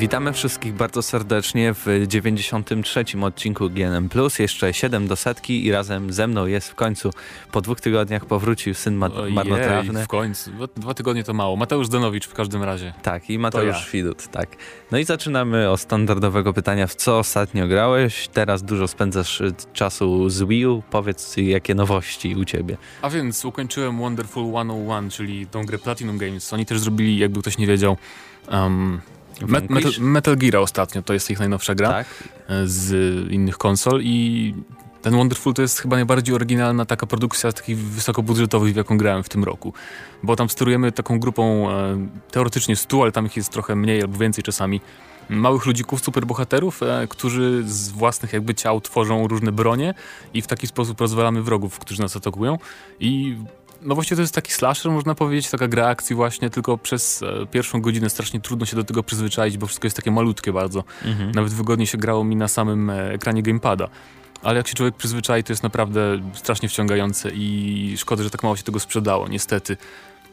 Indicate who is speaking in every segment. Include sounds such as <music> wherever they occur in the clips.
Speaker 1: Witamy wszystkich bardzo serdecznie w 93. odcinku GNM+. Jeszcze 7 do setki i razem ze mną jest w końcu po dwóch tygodniach powrócił syn ma
Speaker 2: Ojej,
Speaker 1: marnotrawny.
Speaker 2: w końcu. Dwa, tygodnie to mało. Mateusz Danowicz w każdym razie.
Speaker 1: Tak, i Mateusz
Speaker 2: ja.
Speaker 1: Widut, tak. No i zaczynamy od standardowego pytania, w co ostatnio grałeś? Teraz dużo spędzasz y, czasu z Wii U. Powiedz, jakie nowości u ciebie?
Speaker 2: A więc ukończyłem Wonderful 101, czyli tą grę Platinum Games. Oni też zrobili, jakby ktoś nie wiedział, um, Met? Metal, Metal Gear ostatnio, to jest ich najnowsza gra
Speaker 1: Tak?
Speaker 2: e, z innych konsol i ten Wonderful to jest chyba najbardziej oryginalna taka produkcja z takich wysokobudżetowych, w jaką grałem w tym roku. Bo tam sterujemy taką grupą e, teoretycznie 100, ale tam ich jest trochę mniej albo więcej czasami. Małych ludzików, superbohaterów, e, którzy z własnych jakby ciał tworzą różne bronie i w taki sposób rozwalamy wrogów, którzy nas atakują. I no właściwie to jest taki slasher, można powiedzieć, taka gra akcji właśnie, tylko przez e, pierwszą godzinę strasznie trudno się do tego przyzwyczaić, bo wszystko jest takie malutkie bardzo.
Speaker 1: Mhm.
Speaker 2: Nawet wygodnie się grało mi na samym e, ekranie gamepada. Ale jak się człowiek przyzwyczai, to jest naprawdę strasznie wciągające i szkoda, że tak mało się tego sprzedało, niestety.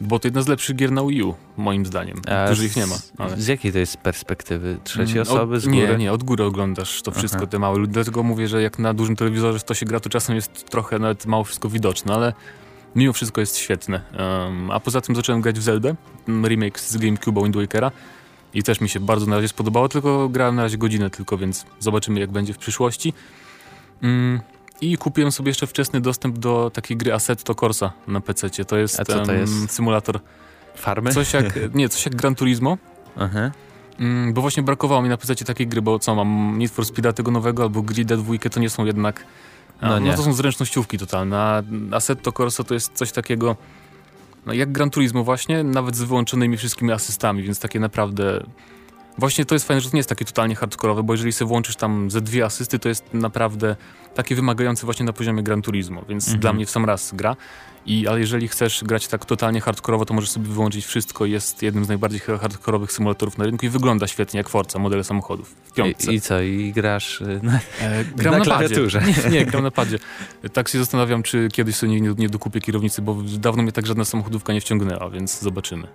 Speaker 2: Bo to jedna z lepszych gier na Wii U, moim zdaniem.
Speaker 1: A
Speaker 2: Dużo ich nie ma. Ale...
Speaker 1: Z jakiej to jest perspektywy? Trzeciej
Speaker 2: Mm,
Speaker 1: osoby, z góry?
Speaker 2: Nie, nie, od góry oglądasz to wszystko,
Speaker 1: Aha.
Speaker 2: te małe. Dlatego mówię, że jak na dużym telewizorze to się gra, to czasem jest trochę nawet mało wszystko widoczne, ale mimo wszystko jest świetne. Um, a poza tym zacząłem grać w Zeldę, mm, remake z GameCube'a Wind Wakera i też mi się bardzo na razie spodobało, tylko grałem na razie godzinę tylko, więc zobaczymy jak będzie w przyszłości. Mm, I kupiłem sobie jeszcze wczesny dostęp do takiej gry Assetto Corsa na PC. To jest,
Speaker 1: to
Speaker 2: em,
Speaker 1: jest?
Speaker 2: symulator.
Speaker 1: Farmy?
Speaker 2: Coś jak, <laughs> nie, coś jak Gran Turismo,
Speaker 1: Aha.
Speaker 2: Mm, bo właśnie brakowało mi na PC takiej gry, bo co mam Need for Speeda tego nowego albo Grida dwójkę to nie są jednak
Speaker 1: No
Speaker 2: no, to są zręcznościówki totalne, a Assetto Corsa to jest coś takiego no, jak Gran Turismo właśnie, nawet z wyłączonymi wszystkimi asystami, więc takie naprawdę właśnie to jest fajne, że to nie jest takie totalnie hardkorowe, bo jeżeli sobie włączysz tam ze dwie asysty, to jest naprawdę takie wymagające właśnie na poziomie Gran Turismo, więc
Speaker 1: Mhm.
Speaker 2: dla mnie w sam raz gra. I, ale jeżeli chcesz grać tak totalnie hardkorowo, to możesz sobie wyłączyć wszystko. Jest jednym z najbardziej hardkorowych symulatorów na rynku i wygląda świetnie jak Forza, modele samochodów w piątce.
Speaker 1: I, I co? I grasz y, na,
Speaker 2: E, gram
Speaker 1: na
Speaker 2: na, padzie.
Speaker 1: klawiaturze.
Speaker 2: Nie, nie, gram na padzie. Tak się zastanawiam, czy kiedyś sobie nie, nie dokupię kierownicy, bo dawno mnie tak żadna samochodówka nie wciągnęła, więc zobaczymy.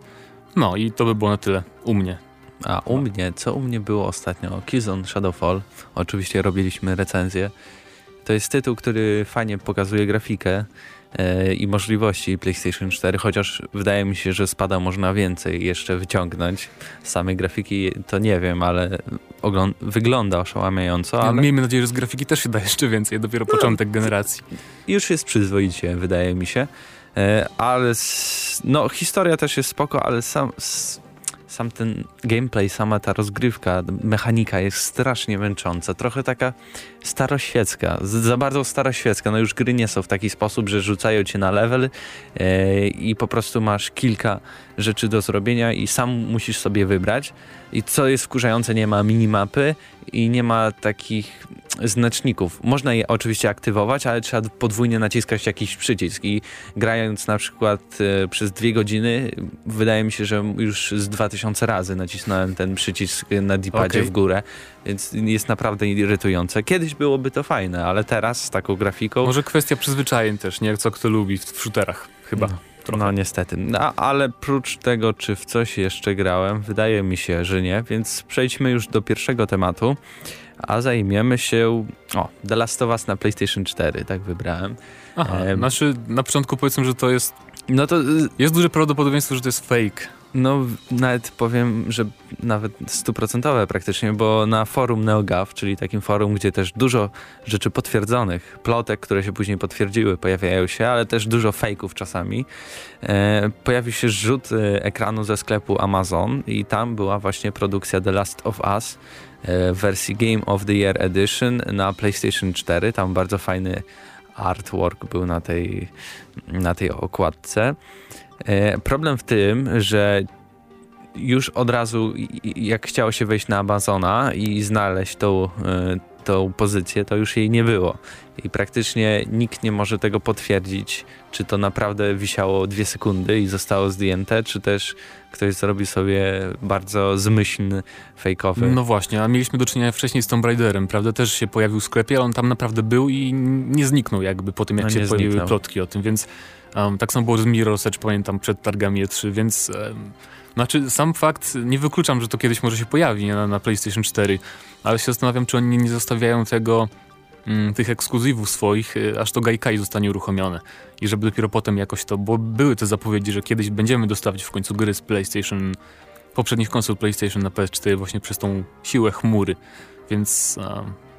Speaker 2: No i to by było na tyle u mnie.
Speaker 1: A u mnie, co u mnie było ostatnio? Killzone Shadowfall. Oczywiście robiliśmy recenzję. To jest tytuł, który fajnie pokazuje grafikę e, i możliwości PlayStation 4, chociaż wydaje mi się, że spada można więcej jeszcze wyciągnąć. Z samej grafiki to nie wiem, ale wygląda oszałamiająco, ale
Speaker 2: Miejmy nadzieję, że z grafiki też się da jeszcze więcej, dopiero początek generacji.
Speaker 1: już jest przyzwoicie, wydaje mi się. E, ale no, historia też jest spoko, ale sam, s- sam ten gameplay, sama ta rozgrywka, mechanika jest strasznie męcząca. Trochę taka staroświecka, za bardzo staroświecka. No już gry nie są w taki sposób, że rzucają cię na level e, i po prostu masz kilka rzeczy do zrobienia i sam musisz sobie wybrać. I co jest wkurzające, nie ma minimapy i nie ma takich znaczników. Można je oczywiście aktywować, ale trzeba podwójnie naciskać jakiś przycisk i grając na przykład e, przez dwie godziny, wydaje mi się, że już z 2000 razy nacisnąłem ten przycisk na dipadzie
Speaker 2: Okej.
Speaker 1: w górę, więc jest naprawdę irytujące. Kiedyś byłoby to fajne, ale teraz z taką grafiką...
Speaker 2: Może kwestia przyzwyczajeń też, nie co kto lubi w, w shooterach, chyba.
Speaker 1: No.
Speaker 2: trochę.
Speaker 1: No niestety. No, ale prócz tego, czy w coś jeszcze grałem, wydaje mi się, że nie, więc przejdźmy już do pierwszego tematu, a zajmiemy się... O, The Last of Us na PlayStation 4, tak wybrałem.
Speaker 2: Aha,
Speaker 1: Em.
Speaker 2: znaczy na początku powiedzmy, że to jest,
Speaker 1: No to... y,
Speaker 2: jest duże prawdopodobieństwo, że to jest fake.
Speaker 1: No, nawet powiem, że nawet stuprocentowe praktycznie, bo na forum NeoGAF, czyli takim forum, gdzie też dużo rzeczy potwierdzonych, plotek, które się później potwierdziły, pojawiają się, ale też dużo fejków czasami, e, pojawił się rzut e, ekranu ze sklepu Amazon i tam była właśnie produkcja The Last of Us e, w wersji Game of the Year Edition na PlayStation 4. Tam bardzo fajny artwork był na tej, na tej okładce. E, Problem w tym, że już od razu, jak chciało się wejść na Amazona i znaleźć tą, e, tą pozycję, to już jej nie było. I praktycznie nikt nie może tego potwierdzić, czy to naprawdę wisiało dwie sekundy i zostało zdjęte, czy też ktoś zrobił sobie bardzo zmyślny, fejkowy.
Speaker 2: No właśnie, a mieliśmy do czynienia wcześniej z Tomb Raiderem, prawda? Też się pojawił w sklepie, ale on tam naprawdę był i nie zniknął jakby po tym, jak
Speaker 1: No
Speaker 2: się pojawiły plotki o tym, więc Um, tak samo było z Mirror's Edge, pamiętam, przed targami E3, więc... Um, znaczy, sam fakt, nie wykluczam, że to kiedyś może się pojawi na, na PlayStation 4, ale się zastanawiam, czy oni nie zostawiają tego, mm, tych ekskluzywów swoich, y, aż to Gaikai zostanie uruchomione. I żeby dopiero potem jakoś to, bo były te zapowiedzi, że kiedyś będziemy dostawić w końcu gry z PlayStation, poprzednich konsol PlayStation na PS4 właśnie przez tą siłę chmury. Więc...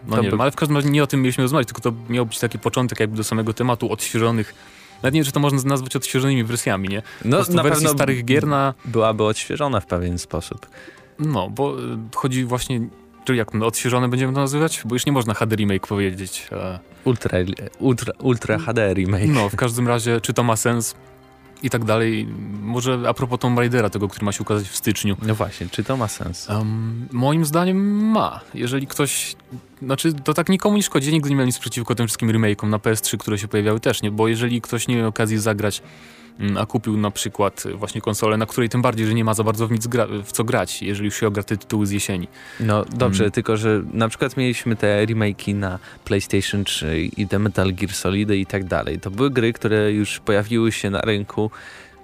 Speaker 2: no to nie by... wiem, ale w każdym razie nie o tym mieliśmy rozmawiać, tylko to miał być taki początek jakby do samego tematu odświeżonych nawet nie wiem, czy to można nazwać odświeżonymi wersjami, nie?
Speaker 1: No, na
Speaker 2: wersji
Speaker 1: pewno
Speaker 2: starych gier na...
Speaker 1: Byłaby odświeżona w pewien sposób.
Speaker 2: No, bo y, chodzi właśnie... Czy jak odświeżone będziemy to nazywać? Bo już nie można HD remake powiedzieć.
Speaker 1: E... Ultra, ultra, ultra HD remake.
Speaker 2: No, w każdym razie, czy to ma sens? I tak dalej. Może a propos Tomb Raidera, tego, który ma się ukazać w styczniu.
Speaker 1: No właśnie, czy to ma sens?
Speaker 2: Um, moim zdaniem ma. Jeżeli ktoś... Znaczy, to tak nikomu nie szkodzi. Nigdy nie miał nic przeciwko tym wszystkim remake'om na PS3, które się pojawiały też, nie? Bo jeżeli ktoś nie miał okazji zagrać a kupił na przykład właśnie konsolę, na której tym bardziej, że nie ma za bardzo w nic w co grać, jeżeli już się ogra te tytuły z jesieni.
Speaker 1: No dobrze, hmm. tylko że na przykład mieliśmy te remake'i na PlayStation 3 i te Metal Gear Solidy i tak dalej. To były gry, które już pojawiły się na rynku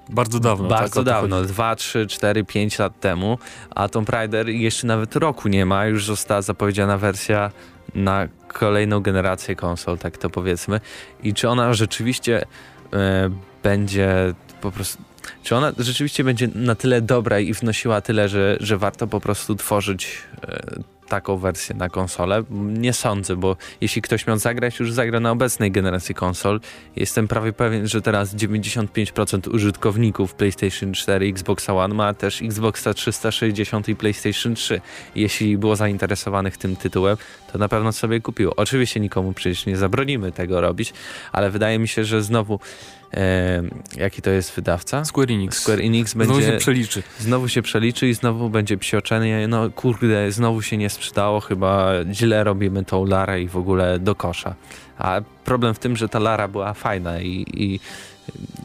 Speaker 2: bardzo dawno.
Speaker 1: Bardzo tak, dawno, 2, 3, 4, 5 lat temu, a Tomb Raider jeszcze nawet roku nie ma, już została zapowiedziana wersja na kolejną generację konsol, tak to powiedzmy. I czy ona rzeczywiście e, będzie po prostu. Czy ona rzeczywiście będzie na tyle dobra i wnosiła tyle, że, że warto po prostu tworzyć e, taką wersję na konsolę? Nie sądzę, bo jeśli ktoś miał zagrać, już zagra na obecnej generacji konsol. Jestem prawie pewien, że teraz 95% użytkowników PlayStation 4 i Xbox One ma też Xboxa 360 i PlayStation 3. Jeśli było zainteresowanych tym tytułem, to na pewno sobie kupiło. Oczywiście nikomu przecież nie zabronimy tego robić, ale wydaje mi się, że znowu E, jaki to jest wydawca?
Speaker 2: Square Enix.
Speaker 1: Square Enix będzie...
Speaker 2: Znowu się przeliczy.
Speaker 1: Znowu się przeliczy i znowu będzie psioczenie. No kurde, znowu się nie sprzedało, chyba źle robimy tą Larę i w ogóle do kosza. A problem w tym, że ta Lara była fajna i, i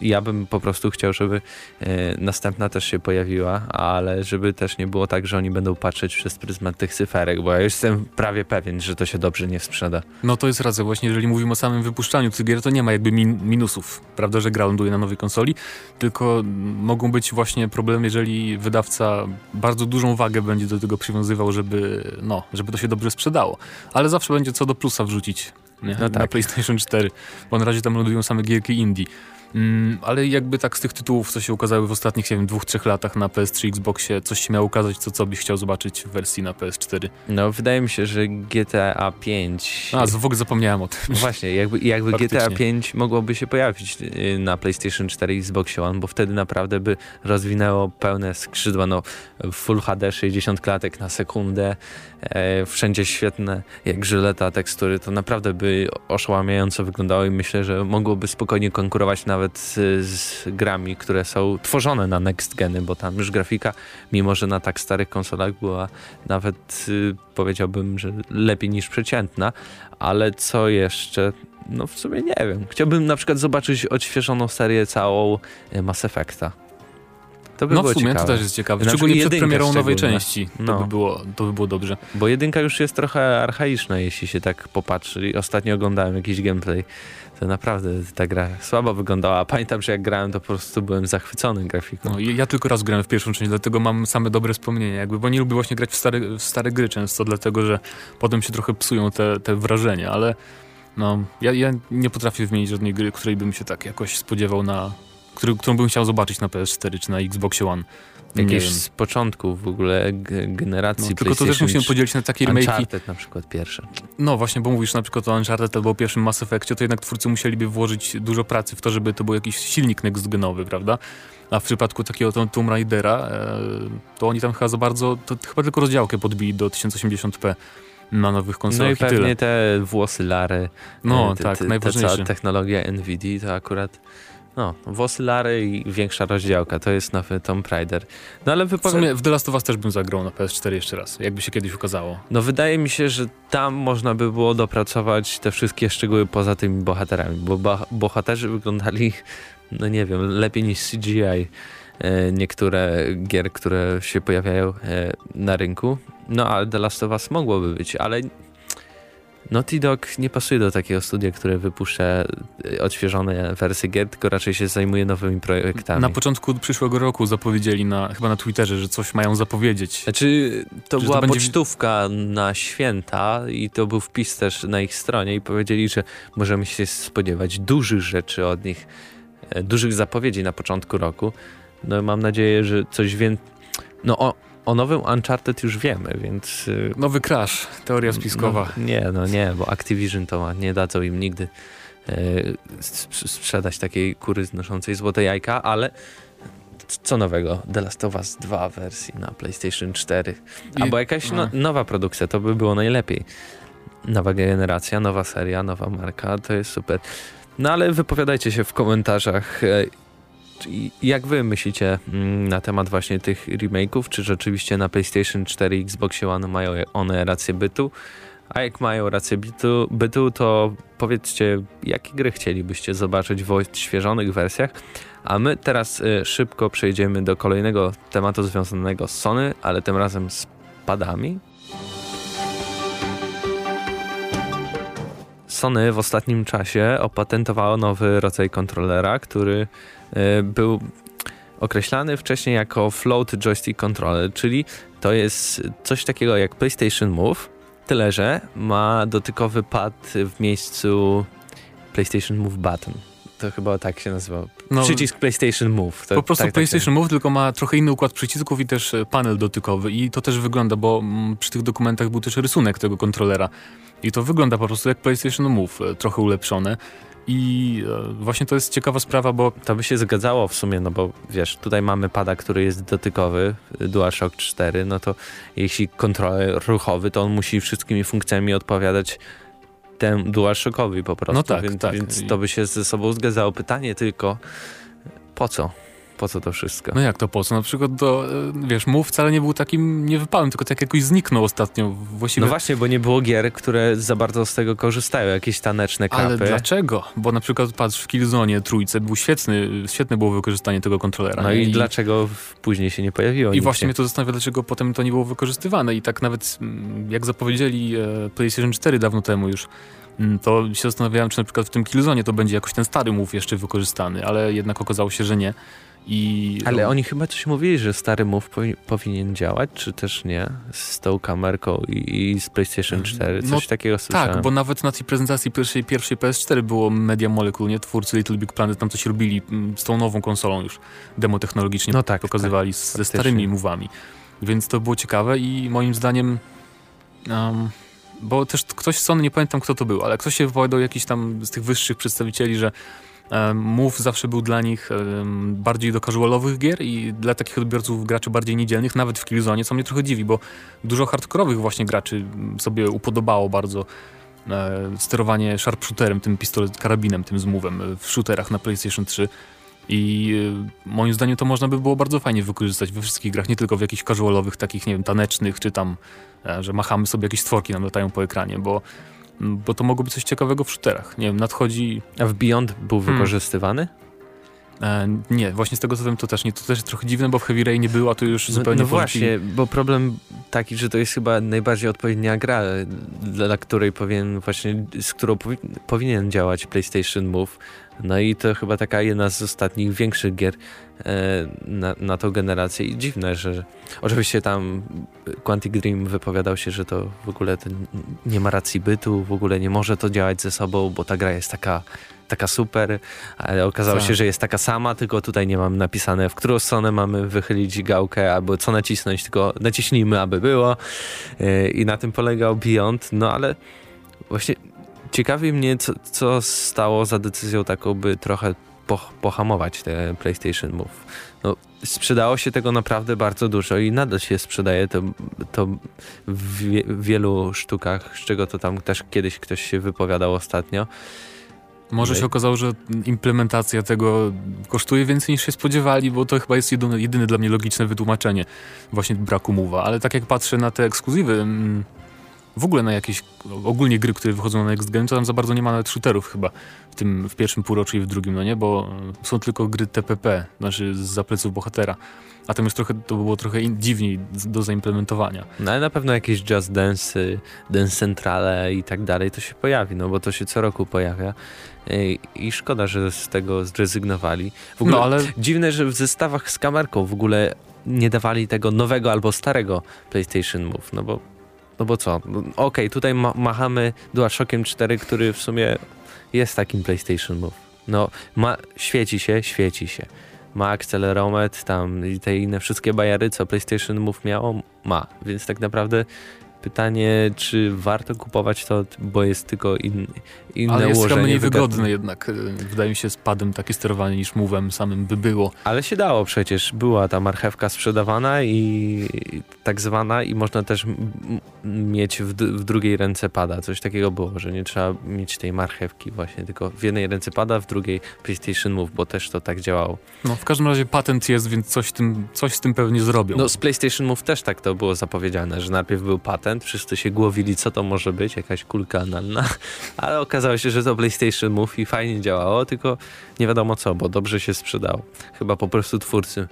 Speaker 1: ja bym po prostu chciał, żeby e, następna też się pojawiła, ale żeby też nie było tak, że oni będą patrzeć przez pryzmat tych cyferek, bo ja jestem prawie pewien, że to się dobrze nie sprzeda.
Speaker 2: No to jest racja, właśnie jeżeli mówimy o samym wypuszczaniu tych gier, to nie ma jakby min minusów, prawda, że gra ląduje na nowej konsoli, tylko mogą być właśnie problemy, jeżeli wydawca bardzo dużą wagę będzie do tego przywiązywał, żeby, no, żeby to się dobrze sprzedało. Ale zawsze będzie co do plusa wrzucić nie? No tak. na PlayStation 4, bo na razie tam lądują same gierki indie. Mm, ale jakby tak z tych tytułów, co się ukazały w ostatnich, nie wiem, dwóch, trzech latach na PS3, Xboxie, coś się miało ukazać, co, co byś chciał zobaczyć w wersji na PS4?
Speaker 1: No, wydaje mi się, że GTA 5...
Speaker 2: A, w ogóle zapomniałem o tym.
Speaker 1: No <laughs> właśnie, jakby, jakby GTA 5 mogłoby się pojawić y, na PlayStation 4 i Xbox One, bo wtedy naprawdę by rozwinęło pełne skrzydła, no Full HD 60 klatek na sekundę, wszędzie świetne, jak żyleta tekstury, to naprawdę by oszałamiająco wyglądało i myślę, że mogłoby spokojnie konkurować nawet z, grami, które są tworzone na next geny, bo tam już grafika, mimo że na tak starych konsolach była nawet y, powiedziałbym, że lepiej niż przeciętna, ale co jeszcze? No w sumie nie wiem. Chciałbym na przykład zobaczyć odświeżoną serię całą y, Mass Effecta.
Speaker 2: To by no było w sumie ciekawe. to też jest ciekawe. Szczególnie przed premierą nowej części. To, no. by było, to by było dobrze.
Speaker 1: Bo jedynka już jest trochę archaiczna, jeśli się tak popatrzy. Ostatnio oglądałem jakiś gameplay to naprawdę ta gra słabo wyglądała. Pamiętam, że jak grałem, to po prostu byłem zachwycony grafiką.
Speaker 2: No, ja tylko raz grałem w pierwszą część, dlatego mam same dobre wspomnienia. Jakby, bo nie lubię właśnie grać w stare, w stare gry często, dlatego że potem się trochę psują te, te wrażenia, ale no, ja, ja nie potrafię wymienić żadnej gry, której bym się tak jakoś spodziewał na... Który, którą bym chciał zobaczyć na PS4 czy na Xbox One
Speaker 1: jakieś z początku w ogóle generacji no,
Speaker 2: Tylko to też musimy podzielić na takie remake.
Speaker 1: Uncharted na przykład pierwsze.
Speaker 2: No właśnie, bo mówisz na przykład o Uncharted albo o pierwszym Mass Effectie, to jednak twórcy musieliby włożyć dużo pracy w to, żeby to był jakiś silnik next genowy, prawda? A w przypadku takiego Tomb Raidera, e, to oni tam chyba za bardzo, to chyba tylko rozdziałkę podbili do 1080p na nowych konsolach
Speaker 1: No i pewnie te włosy Lary,
Speaker 2: no, e, te, tak, te, najważniejsze.
Speaker 1: Ta technologia NVIDIA to akurat no, włosy Lary i większa rozdziałka, to jest nowy Tomb Raider. No ale
Speaker 2: wypowie... W sumie w The Last of Us też bym zagrał na PS4 jeszcze raz, jakby się kiedyś ukazało.
Speaker 1: No wydaje mi się, że tam można by było dopracować te wszystkie szczegóły poza tymi bohaterami, bo bohaterzy wyglądali, no nie wiem, lepiej niż CGI. E, niektóre gier, które się pojawiają e, na rynku. No ale The Last of Us mogłoby być, ale Naughty Dog nie pasuje do takiego studia, które wypuszcza y, odświeżone wersje gier, tylko raczej się zajmuje nowymi projektami.
Speaker 2: Na początku przyszłego roku zapowiedzieli na, chyba na Twitterze, że coś mają zapowiedzieć.
Speaker 1: Znaczy, to
Speaker 2: Że
Speaker 1: była
Speaker 2: to będzie-
Speaker 1: pocztówka na święta i to był wpis też na ich stronie i powiedzieli, że możemy się spodziewać dużych rzeczy od nich, e, dużych zapowiedzi na początku roku. No mam nadzieję, że coś więcej... No o, o nowym Uncharted już wiemy, więc... y,
Speaker 2: Nowy Crash, teoria spiskowa.
Speaker 1: No, nie, no nie, bo Activision to ma, nie dadzą im nigdy sp- sprzedać takiej kury znoszącej złote jajka, ale co nowego? The Last of Us 2 wersji na PlayStation 4.
Speaker 2: I-
Speaker 1: Albo jakaś no, nowa produkcja, to by było najlepiej. Nowa generacja, nowa seria, nowa marka, to jest super. No ale wypowiadajcie się w komentarzach, e, jak wy myślicie mm, na temat właśnie tych remake'ów, czy rzeczywiście na PlayStation 4 i Xbox One mają one rację bytu? A jak mają rację bytu, bytu, to powiedzcie, jakie gry chcielibyście zobaczyć w odświeżonych wersjach. A my teraz y, szybko przejdziemy do kolejnego tematu związanego z Sony, ale tym razem z padami. Sony w ostatnim czasie opatentowało nowy rodzaj kontrolera, który był określany wcześniej jako float joystick controller, czyli to jest coś takiego jak PlayStation Move, tyle że ma dotykowy pad w miejscu PlayStation Move Button. To chyba tak się nazywa.
Speaker 2: No,
Speaker 1: Przycisk PlayStation Move. To,
Speaker 2: po prostu
Speaker 1: tak, tak,
Speaker 2: PlayStation Move tylko ma trochę inny układ przycisków i też e, panel dotykowy i to też wygląda, bo mm, przy tych dokumentach był też rysunek tego kontrolera i to wygląda po prostu jak PlayStation Move, e, trochę ulepszone i e, właśnie to jest ciekawa sprawa, bo
Speaker 1: To by się zgadzało w sumie, no bo wiesz, tutaj mamy pada, który jest dotykowy, DualShock 4, no to jeśli kontroler ruchowy, to on musi wszystkimi funkcjami odpowiadać temu DualShockowi po prostu.
Speaker 2: No tak,
Speaker 1: więc,
Speaker 2: tak.
Speaker 1: Więc to by się ze sobą zgadzało. Pytanie tylko, po co? Po co to wszystko?
Speaker 2: no jak to po co? Na przykład to, e, wiesz, Move wcale nie był takim niewypałem, tylko tak jakoś zniknął ostatnio. Właściwie
Speaker 1: No właśnie, bo nie było gier, które za bardzo z tego korzystają, jakieś taneczne
Speaker 2: Ale
Speaker 1: krapy.
Speaker 2: dlaczego? Bo na przykład patrz w Killzone trójce był świetny, świetne było wykorzystanie tego kontrolera.
Speaker 1: No
Speaker 2: nie?
Speaker 1: i, dlaczego później się nie pojawiło?
Speaker 2: I właśnie mnie to zastanawia, dlaczego potem to nie było wykorzystywane. I tak nawet mm, jak zapowiedzieli e, PlayStation 4 dawno temu już, mm, to się zastanawiałem, czy na przykład w tym Killzone to będzie jakoś ten stary move jeszcze wykorzystany, ale jednak okazało się, że nie. I
Speaker 1: Ale oni chyba coś mówili, że stary move powi- powinien działać, czy też nie? Z tą kamerką i, i z PlayStation 4, coś
Speaker 2: No
Speaker 1: takiego słyszałem.
Speaker 2: Tak, bo nawet na tej prezentacji pierwszej, pierwszej PS4 było Media Molecule, nie? Twórcy Little Big Planet tam coś robili mm, z tą nową konsolą już, demo technologicznie
Speaker 1: No tak,
Speaker 2: pokazywali z, ze starymi mówami. Więc to było ciekawe i moim zdaniem um, bo też ktoś z Sony, nie pamiętam kto to był, ale ktoś się wypowiadał jakiś tam z tych wyższych przedstawicieli, że Move zawsze był dla nich bardziej do casualowych gier i dla takich odbiorców graczy bardziej niedzielnych, nawet w Killzone, co mnie trochę dziwi, bo dużo hardkorowych właśnie graczy sobie upodobało bardzo e, sterowanie sharpshooterem, tym pistolet karabinem, tym z Move'em e, w shooterach na PlayStation 3 i e, moim zdaniem to można by było bardzo fajnie wykorzystać we wszystkich grach, nie tylko w jakichś casualowych, takich, nie wiem, tanecznych, czy tam, że machamy sobie jakieś stworki nam latają po ekranie, bo, bo to mogło być coś ciekawego w shooterach. Nie wiem, nadchodzi...
Speaker 1: A w Beyond był
Speaker 2: Hmm.
Speaker 1: wykorzystywany?
Speaker 2: E, nie, właśnie z tego co wiem, to też nie, to też jest trochę dziwne, bo w Heavy Rain nie było, a tu już
Speaker 1: No,
Speaker 2: zupełnie
Speaker 1: no
Speaker 2: porzucili.
Speaker 1: właśnie, bo problem taki, że to jest chyba najbardziej odpowiednia gra, dla, dla której powinien właśnie, z którą powi powinien działać PlayStation Move. No i to chyba taka jedna z ostatnich większych gier e, na, na tą generację i dziwne, że oczywiście tam Quantic Dream wypowiadał się, że to w ogóle to nie ma racji bytu, w ogóle nie może to działać ze sobą, bo ta gra jest taka taka super, ale okazało
Speaker 2: Tak.
Speaker 1: się, że jest taka sama, tylko tutaj nie mam napisane, w którą stronę mamy wychylić gałkę, albo co nacisnąć, tylko naciśnijmy, aby było. Yy, I na tym polegał Beyond, no ale właśnie ciekawi mnie, co, co stało za decyzją taką, by trochę poch- pohamować te PlayStation Move. No, sprzedało się tego naprawdę bardzo dużo i nadal się sprzedaje to, to w wie, w wielu sztukach, z czego to tam też kiedyś ktoś się wypowiadał ostatnio.
Speaker 2: Może
Speaker 1: No
Speaker 2: się okazało, że implementacja tego kosztuje więcej niż się spodziewali, bo to chyba jest jedyne, jedyne dla mnie logiczne wytłumaczenie właśnie braku mowa. Ale tak jak patrzę na te ekskluzywy, mm, w ogóle na jakieś ogólnie gry, które wychodzą na Next Gen, to tam za bardzo nie ma nawet shooterów chyba w tym w pierwszym półroczu i w drugim, no nie? Bo są tylko gry TPP, znaczy z zapleców bohatera. A tam już trochę, to było trochę in, dziwniej do zaimplementowania.
Speaker 1: No ale na pewno jakieś Just Dance, Dance Centrale i tak dalej to się pojawi, no bo to się co roku pojawia. I szkoda, że z tego zrezygnowali. W ogóle no, ale... dziwne, że w zestawach z kamerką w ogóle nie dawali tego nowego albo starego PlayStation Move, no bo no bo co? Okej, okay, tutaj ma machamy DualShockiem 4, który w sumie jest takim PlayStation Move. No, ma, świeci się, świeci się. Ma akcelerometr tam i te inne wszystkie bajery, co PlayStation Move miało, ma. Więc tak naprawdę Pytanie, czy warto kupować to, bo jest tylko in, inne Ale
Speaker 2: jest
Speaker 1: ułożenie.
Speaker 2: Mniej wygodne jednak. Wydaje mi się z padem takie sterowanie niż move'em samym by było.
Speaker 1: Ale się dało przecież. Była ta marchewka sprzedawana i tak zwana i można też mieć w, w, drugiej ręce pada. Coś takiego było, że nie trzeba mieć tej marchewki właśnie, tylko w jednej ręce pada, w drugiej PlayStation Move, bo też to tak działało.
Speaker 2: No w każdym razie patent jest, więc coś, tym, coś z tym pewnie zrobią.
Speaker 1: No z PlayStation Move też tak to było zapowiedziane, że najpierw był patent, wszyscy się głowili, co to może być, jakaś kulka analna, <laughs> ale okazało się, że to PlayStation Move i fajnie działało, tylko nie wiadomo co, bo dobrze się sprzedało. Chyba po prostu twórcy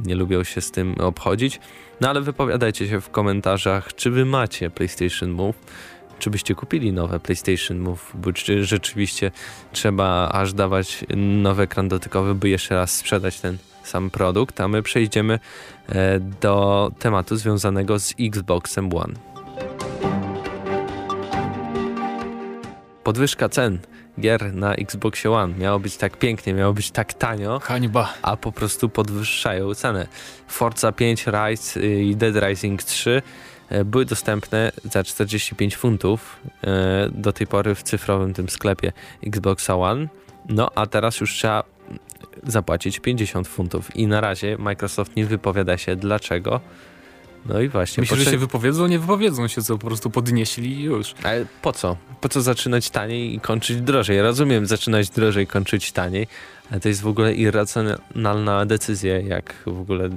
Speaker 1: nie lubią się z tym obchodzić. No ale wypowiadajcie się w komentarzach, czy wy macie PlayStation Move, czy byście kupili nowe PlayStation Move, bo czy rzeczywiście trzeba aż dawać nowy ekran dotykowy, by jeszcze raz sprzedać ten sam produkt, a my przejdziemy e, do tematu związanego z Xboxem One. Podwyżka cen gier na Xboxie One. Miało być tak pięknie, miało być tak tanio.
Speaker 2: Hańba.
Speaker 1: A po prostu podwyższają cenę. Forza 5 Rise i Dead Rising 3 e, były dostępne za 45 funtów e, do tej pory w cyfrowym tym sklepie Xboxa One. No a teraz już trzeba zapłacić 50 funtów. I na razie Microsoft nie wypowiada się dlaczego. No i właśnie.
Speaker 2: Myślę, że się wypowiedzą, nie wypowiedzą się, co po prostu podnieśli i już.
Speaker 1: Ale po co? Po co zaczynać taniej i kończyć drożej? Ja rozumiem zaczynać drożej, kończyć taniej, ale to jest w ogóle irracjonalna decyzja, jak w ogóle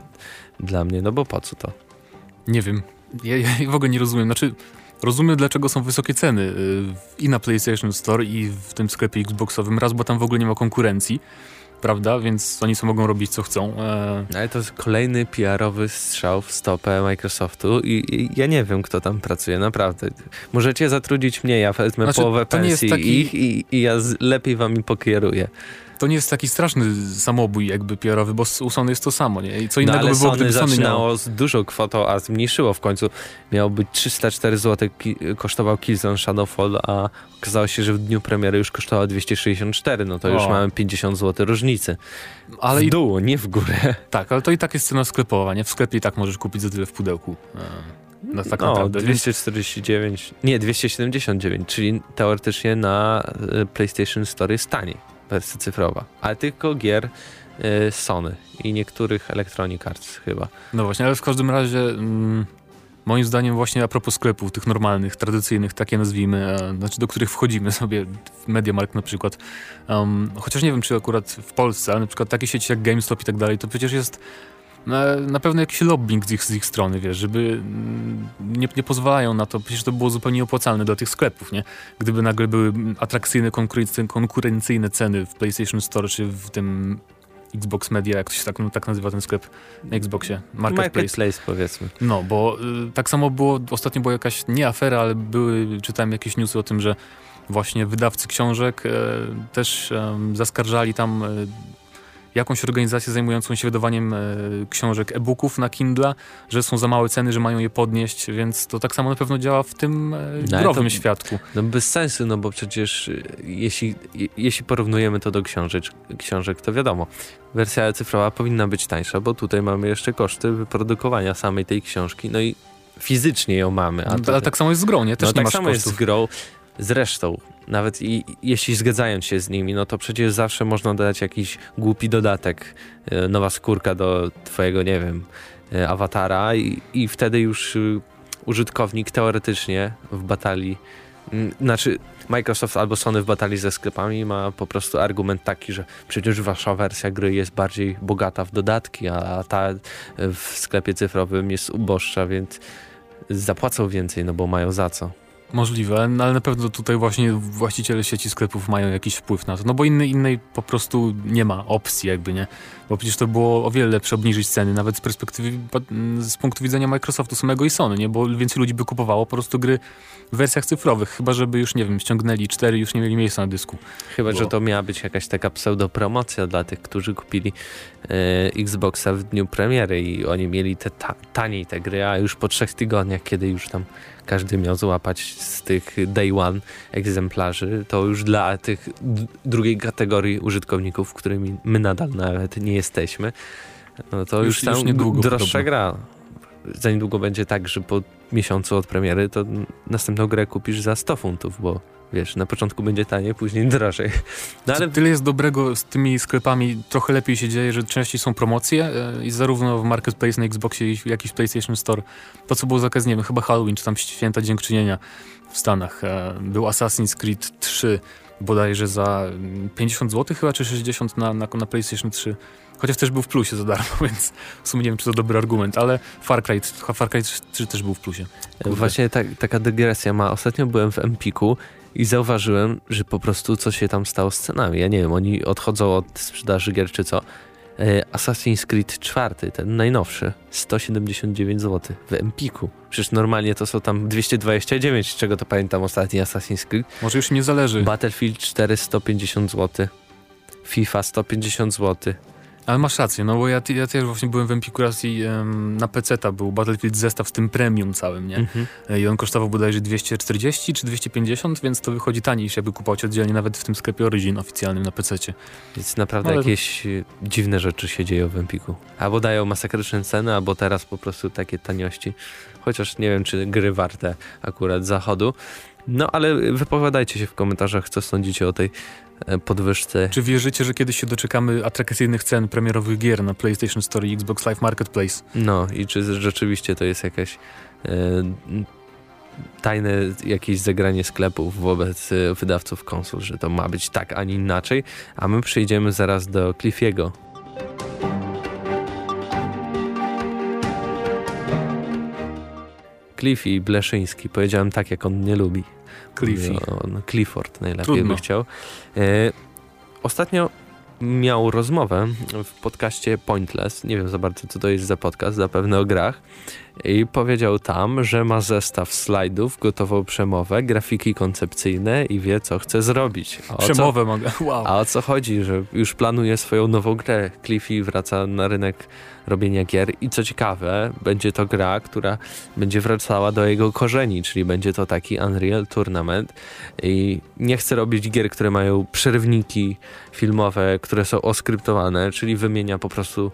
Speaker 1: dla mnie, no bo po co to?
Speaker 2: Nie wiem. Ja, ja w ogóle nie rozumiem. Znaczy, rozumiem, dlaczego są wysokie ceny y, i na PlayStation Store, i w tym sklepie Xboxowym. Raz, bo tam w ogóle nie ma konkurencji prawda? Więc oni sobie mogą robić co chcą.
Speaker 1: E... Ale to jest kolejny PR-owy strzał w stopę Microsoftu i, i, ja nie wiem, kto tam pracuje, naprawdę. Możecie zatrudnić mnie, ja wezmę znaczy, połowę pensji taki... ich i, i ja z, lepiej wam pokieruję
Speaker 2: to nie jest taki straszny samobój jakby PR-owy, bo u Sony jest to samo, nie? I co innego no, by było, Sony
Speaker 1: Sony
Speaker 2: miało...
Speaker 1: z dużą kwotą, a zmniejszyło w końcu. Miało być 304 zł, ki kosztował Killzone Shadowfall, a okazało się, że w dniu premiery już kosztowało 264, no to o. już mamy 50 zł różnicy. Ale w dół, nie w górę. <laughs>
Speaker 2: Tak, ale to i tak jest cena sklepowa, nie? W sklepie i tak możesz kupić za tyle w pudełku.
Speaker 1: No, tak no naprawdę. 249, nie, 279, czyli teoretycznie na e, PlayStation Store jest taniej wersja cyfrowa, ale tylko gier y, Sony i niektórych Electronic Arts chyba.
Speaker 2: No właśnie, ale w każdym razie mm, moim zdaniem właśnie a propos sklepów tych normalnych, tradycyjnych, takie nazwijmy, e, znaczy do których wchodzimy sobie, w MediaMarkt na przykład, um, chociaż nie wiem czy akurat w Polsce, ale na przykład takie sieci jak GameStop i tak dalej, to przecież jest na, na pewno jakiś lobbying z ich, z ich strony, wiesz, żeby mm, nie, nie pozwalają na to, przecież to było zupełnie opłacalne dla tych sklepów, nie? Gdyby nagle były atrakcyjne, konkurencyjne ceny w PlayStation Store czy w tym Xbox Media, jak to się tak, no, tak nazywa ten sklep na Xboxie,
Speaker 1: Marketplace. Marketplace powiedzmy.
Speaker 2: No, bo y, tak samo było, ostatnio była jakaś, nie afera, ale były, czytałem jakieś newsy o tym, że właśnie wydawcy książek e, też e, zaskarżali tam e, jakąś organizację zajmującą się wydawaniem e, książek e-booków na Kindle, że są za małe ceny, że mają je podnieść, więc to tak samo na pewno działa w tym e, no, growym to, świadku.
Speaker 1: No bez sensu, no bo przecież e, jeśli, jeśli porównujemy to do książek, książek, to wiadomo, wersja cyfrowa powinna być tańsza, bo tutaj mamy jeszcze koszty wyprodukowania samej tej książki, no i fizycznie ją mamy.
Speaker 2: A no, ale tak samo jest z grą, nie? Też no,
Speaker 1: tak samo
Speaker 2: kosztów.
Speaker 1: jest z grą. Zresztą, nawet i, jeśli zgadzają się z nimi, no to przecież zawsze można dodać jakiś głupi dodatek, e, nowa skórka do twojego, nie wiem, e, awatara i, i wtedy już y, użytkownik teoretycznie w batalii, znaczy Microsoft albo Sony w batalii ze sklepami ma po prostu argument taki, że przecież wasza wersja gry jest bardziej bogata w dodatki, a ta w sklepie cyfrowym jest uboższa, więc zapłacą więcej, no bo mają za co.
Speaker 2: Możliwe, no ale na pewno tutaj właśnie właściciele sieci sklepów mają jakiś wpływ na to, no bo innej, innej po prostu nie ma opcji jakby, nie? Bo przecież to było o wiele lepsze obniżyć ceny, nawet z perspektywy, z punktu widzenia Microsoftu samego i Sony, nie? Bo więcej ludzi by kupowało po prostu gry w wersjach cyfrowych, chyba żeby już, nie wiem, ściągnęli cztery już nie mieli miejsca na dysku.
Speaker 1: Chyba, bo... że to miała być jakaś taka pseudopromocja dla tych, którzy kupili e, Xboxa w dniu premiery i oni mieli te ta taniej te gry, a już po trzech tygodniach, kiedy już tam każdy miał złapać z tych day one egzemplarzy, to już dla tych drugiej kategorii użytkowników, którymi my nadal nawet nie jesteśmy, no to już, już tam już niedługo droższa gra. Za niedługo będzie tak, że po miesiącu od premiery to następną grę kupisz za 100 funtów, bo wiesz, na początku będzie taniej, później <laughs> drożej.
Speaker 2: No, ale... Tyle jest dobrego z tymi sklepami, trochę lepiej się dzieje, że częściej są promocje e, i zarówno w Marketplace na Xboxie, jak i w PlayStation Store. To, co było zakaz, nie wiem, chyba Halloween, czy tam Święta Dziękczynienia w Stanach. E, był Assassin's Creed 3 bodajże za 50 zł chyba, czy 60 na, na, na PlayStation 3. Chociaż też był w plusie za darmo, <laughs> więc w sumie nie wiem, czy to dobry argument, ale Far Cry, Far Cry 3 też był w plusie.
Speaker 1: Kurde. Właśnie tak, taka dygresja ma. Ostatnio byłem w Empiku i zauważyłem, że po prostu co się tam stało z cenami. Ja nie wiem, oni odchodzą od sprzedaży gier czy co. E, Assassin's Creed 4, ten najnowszy, 179 zł w Empiku. Przecież normalnie to są tam 229, czego to pamiętam ostatni Assassin's Creed.
Speaker 2: Może już nie zależy.
Speaker 1: Battlefield 4 150 zł. FIFA 150 zł.
Speaker 2: Ale masz rację, no bo ja, ja też właśnie byłem w Empiku raz i um, na PC-ta był Battlefield zestaw z tym premium całym, nie? Mhm. I on kosztował bodajże 240 czy 250, więc to wychodzi taniej niż jakby kupować oddzielnie nawet w tym sklepie Origin oficjalnym na PC-cie.
Speaker 1: Więc naprawdę Ale... jakieś e, dziwne rzeczy się dzieją w Empiku. Albo dają masakryczne ceny, albo teraz po prostu takie taniości. Chociaż nie wiem, czy gry warte akurat zachodu. No ale wypowiadajcie się w komentarzach, co sądzicie o tej e, podwyżce.
Speaker 2: Czy wierzycie, że kiedyś się doczekamy atrakcyjnych cen premierowych gier na PlayStation Store i Xbox Live Marketplace?
Speaker 1: No i czy rzeczywiście to jest jakaś e, tajne jakieś zagranie sklepów wobec e, wydawców konsol, że to ma być tak, a nie inaczej, a my przejdziemy zaraz do Cliffiego. Cliffy Bleszyński. Powiedziałem tak, jak on nie lubi.
Speaker 2: Cliffy.
Speaker 1: No, Clifford najlepiej Trudno. by chciał. E, ostatnio miał rozmowę w podcaście Pointless. Nie wiem za bardzo, co to jest za podcast, zapewne o grach. I powiedział tam, że ma zestaw slajdów, gotową przemowę, grafiki koncepcyjne i wie, co chce zrobić.
Speaker 2: A przemowę co, mogę, <laughs> wow.
Speaker 1: A o co chodzi, że już planuje swoją nową grę. Cliffy wraca na rynek robienia gier i co ciekawe, będzie to gra, która będzie wracała do jego korzeni, czyli będzie to taki Unreal Tournament i nie chce robić gier, które mają przerywniki filmowe, które są oskryptowane, czyli wymienia po prostu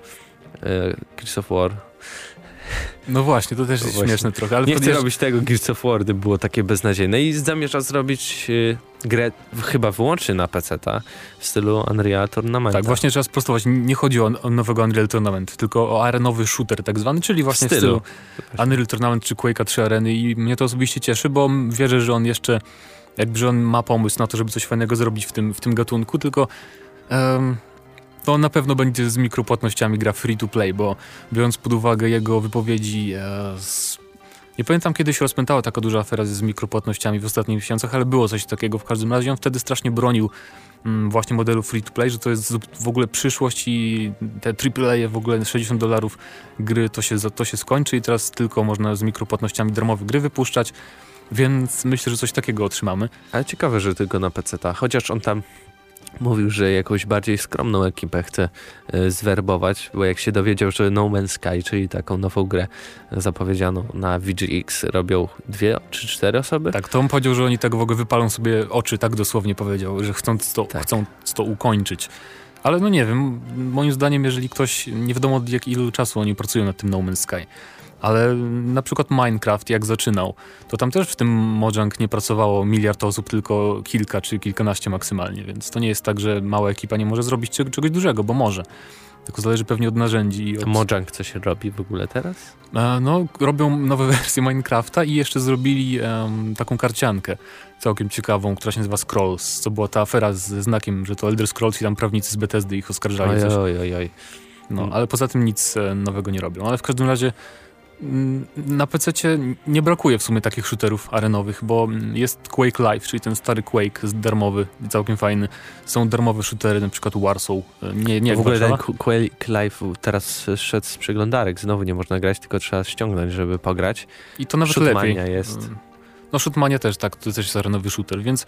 Speaker 1: e, of War
Speaker 2: no właśnie, to też jest właśnie. śmieszne trochę. Ale
Speaker 1: nie chcę robić tego, Gears of War było takie beznadziejne i zamierza zrobić y, grę chyba wyłącznie na PC w stylu Unreal Tournament.
Speaker 2: Tak, właśnie trzeba sprostować. Nie chodzi o, o nowego Unreal Tournament, tylko o arenowy shooter tak zwany, czyli właśnie w stylu, w stylu Unreal Tournament czy Quake'a 3 Areny i mnie to osobiście cieszy, bo wierzę, że on jeszcze jakby, że on ma pomysł na to, żeby coś fajnego zrobić w tym, w tym gatunku, tylko um, to na pewno będzie z mikropłatnościami gra free to play, bo biorąc pod uwagę jego wypowiedzi e, z... Nie pamiętam kiedy się rozpętała taka duża afera z mikropłatnościami w ostatnich miesiącach, ale było coś takiego w każdym razie. On wtedy strasznie bronił mm, właśnie modelu free to play, że to jest w ogóle przyszłość i te AAA w ogóle 60 dolarów gry to się, to się skończy i teraz tylko można z mikropłatnościami darmowe gry wypuszczać. Więc myślę, że coś takiego otrzymamy.
Speaker 1: Ale ciekawe, że tylko na PC, -ta. chociaż on tam mówił, że jakąś bardziej skromną ekipę chce y, zwerbować, bo jak się dowiedział, że No Man's Sky, czyli taką nową grę zapowiedzianą na VGX robią dwie czy cztery osoby.
Speaker 2: Tak, to on powiedział, że oni tak w ogóle wypalą sobie oczy, tak dosłownie powiedział, że chcą to, tak. chcą to ukończyć. Ale no nie wiem, moim zdaniem, jeżeli ktoś, nie wiadomo od jak ilu czasu oni pracują nad tym No Man's Sky, ale na przykład Minecraft, jak zaczynał, to tam też w tym Mojang nie pracowało miliard osób, tylko kilka czy kilkanaście maksymalnie, więc to nie jest tak, że mała ekipa nie może zrobić czegoś dużego, bo może. Tylko zależy pewnie od narzędzi. I od...
Speaker 1: Mojang co się robi w ogóle teraz?
Speaker 2: E, no, robią nowe <laughs> wersje Minecrafta i jeszcze zrobili um, taką karciankę całkiem ciekawą, która się nazywa Scrolls, co była ta afera ze znakiem, że to Elder Scrolls i tam prawnicy z Bethesdy ich oskarżali.
Speaker 1: Oj, oj, oj, oj.
Speaker 2: No, ale poza tym nic e, nowego nie robią. Ale w każdym razie na PC nie brakuje w sumie takich shooterów arenowych, bo jest Quake Live, czyli ten stary Quake darmowy, całkiem fajny. Są darmowe shootery, na przykład Warsaw. Nie, nie
Speaker 1: w ogóle ten Quake Live teraz szedł z przeglądarek. Znowu nie można grać, tylko trzeba ściągnąć, żeby pograć.
Speaker 2: I to nawet
Speaker 1: Shootmania
Speaker 2: lepiej.
Speaker 1: jest.
Speaker 2: No Shootmania też, tak, to też jest arenowy shooter, więc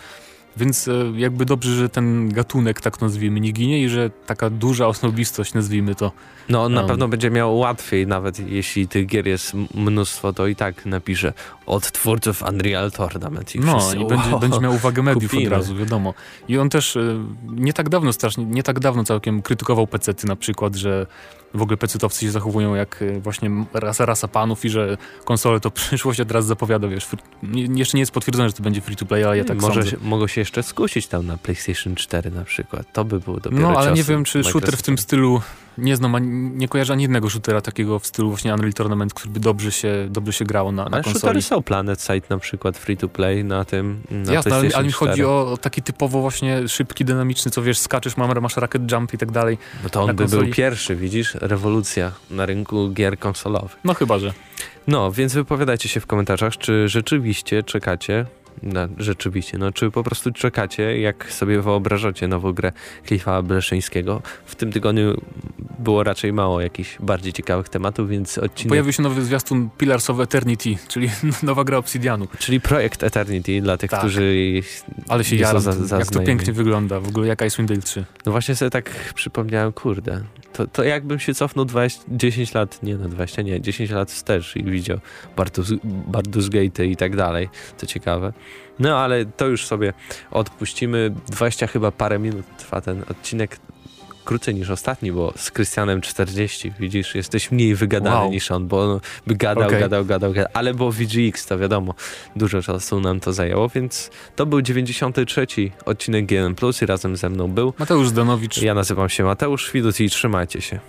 Speaker 2: więc e, jakby dobrze, że ten gatunek, tak nazwijmy, nie ginie i że taka duża osobistość, nazwijmy to.
Speaker 1: No on na um, pewno będzie miał łatwiej, nawet jeśli tych gier jest mnóstwo, to i tak napisze od twórców Unreal Tournament. I
Speaker 2: no
Speaker 1: wszyscy,
Speaker 2: i będzie,
Speaker 1: wow,
Speaker 2: będzie miał uwagę mediów <laughs>
Speaker 1: kupimy.
Speaker 2: od razu, wiadomo. I on też e, nie tak dawno strasznie, nie tak dawno całkiem krytykował pecety na przykład, że w ogóle pecetowcy się zachowują jak e, właśnie rasa, rasa panów i że konsole to <laughs> przyszłość, a teraz zapowiada, wiesz, jeszcze nie jest potwierdzone, że to będzie free to play, ale ja tak
Speaker 1: Może
Speaker 2: sądzę.
Speaker 1: Się, mogą się jeszcze skusić tam na PlayStation 4 na przykład. To by było dopiero
Speaker 2: No, ale nie wiem, czy shooter w tym stylu nie znam, nie kojarzę ani jednego shootera takiego w stylu właśnie Unreal Tournament, który by dobrze się, dobrze się grało na, na
Speaker 1: ale
Speaker 2: konsoli.
Speaker 1: shootery są Planet Side na przykład free to play na tym na
Speaker 2: Jasne, ale, ale mi
Speaker 1: 4.
Speaker 2: chodzi o taki typowo właśnie szybki, dynamiczny, co wiesz, skaczesz, masz, masz racket jump i tak dalej.
Speaker 1: No to on by
Speaker 2: konsoli.
Speaker 1: był pierwszy, widzisz? Rewolucja na rynku gier konsolowych.
Speaker 2: No chyba, że.
Speaker 1: No, więc wypowiadajcie się w komentarzach, czy rzeczywiście czekacie na, rzeczywiście, no czy po prostu czekacie, jak sobie wyobrażacie nową grę Cliffa Bleszyńskiego. W tym tygodniu było raczej mało jakichś bardziej ciekawych tematów, więc odcinek...
Speaker 2: Pojawił się nowy zwiastun Pillars of Eternity, czyli <laughs> nowa gra Obsidianu.
Speaker 1: Czyli projekt Eternity dla tych,
Speaker 2: Tak.
Speaker 1: którzy
Speaker 2: Ale się jaram,
Speaker 1: za, za
Speaker 2: jak to pięknie wygląda, w ogóle jak Icewind Dale 3.
Speaker 1: No właśnie sobie tak przypomniałem, kurde, to, to jakbym się cofnął 20, 10 lat, nie no 20, nie, 10 lat wstecz i widział Bardus, Bardus Gate i tak dalej, to ciekawe. No ale to już sobie odpuścimy, 20 chyba parę minut trwa ten odcinek, krócej niż ostatni, bo z Krystianem 40, widzisz, jesteś mniej wygadany
Speaker 2: Wow.
Speaker 1: niż on, bo on by gadał,
Speaker 2: Okej.
Speaker 1: gadał, gadał, gadał, ale bo VGX to wiadomo, dużo czasu nam to zajęło, więc to był 93 odcinek GN+, i razem ze mną był
Speaker 2: Mateusz Zdanowicz,
Speaker 1: ja nazywam się Mateusz Widut i trzymajcie się.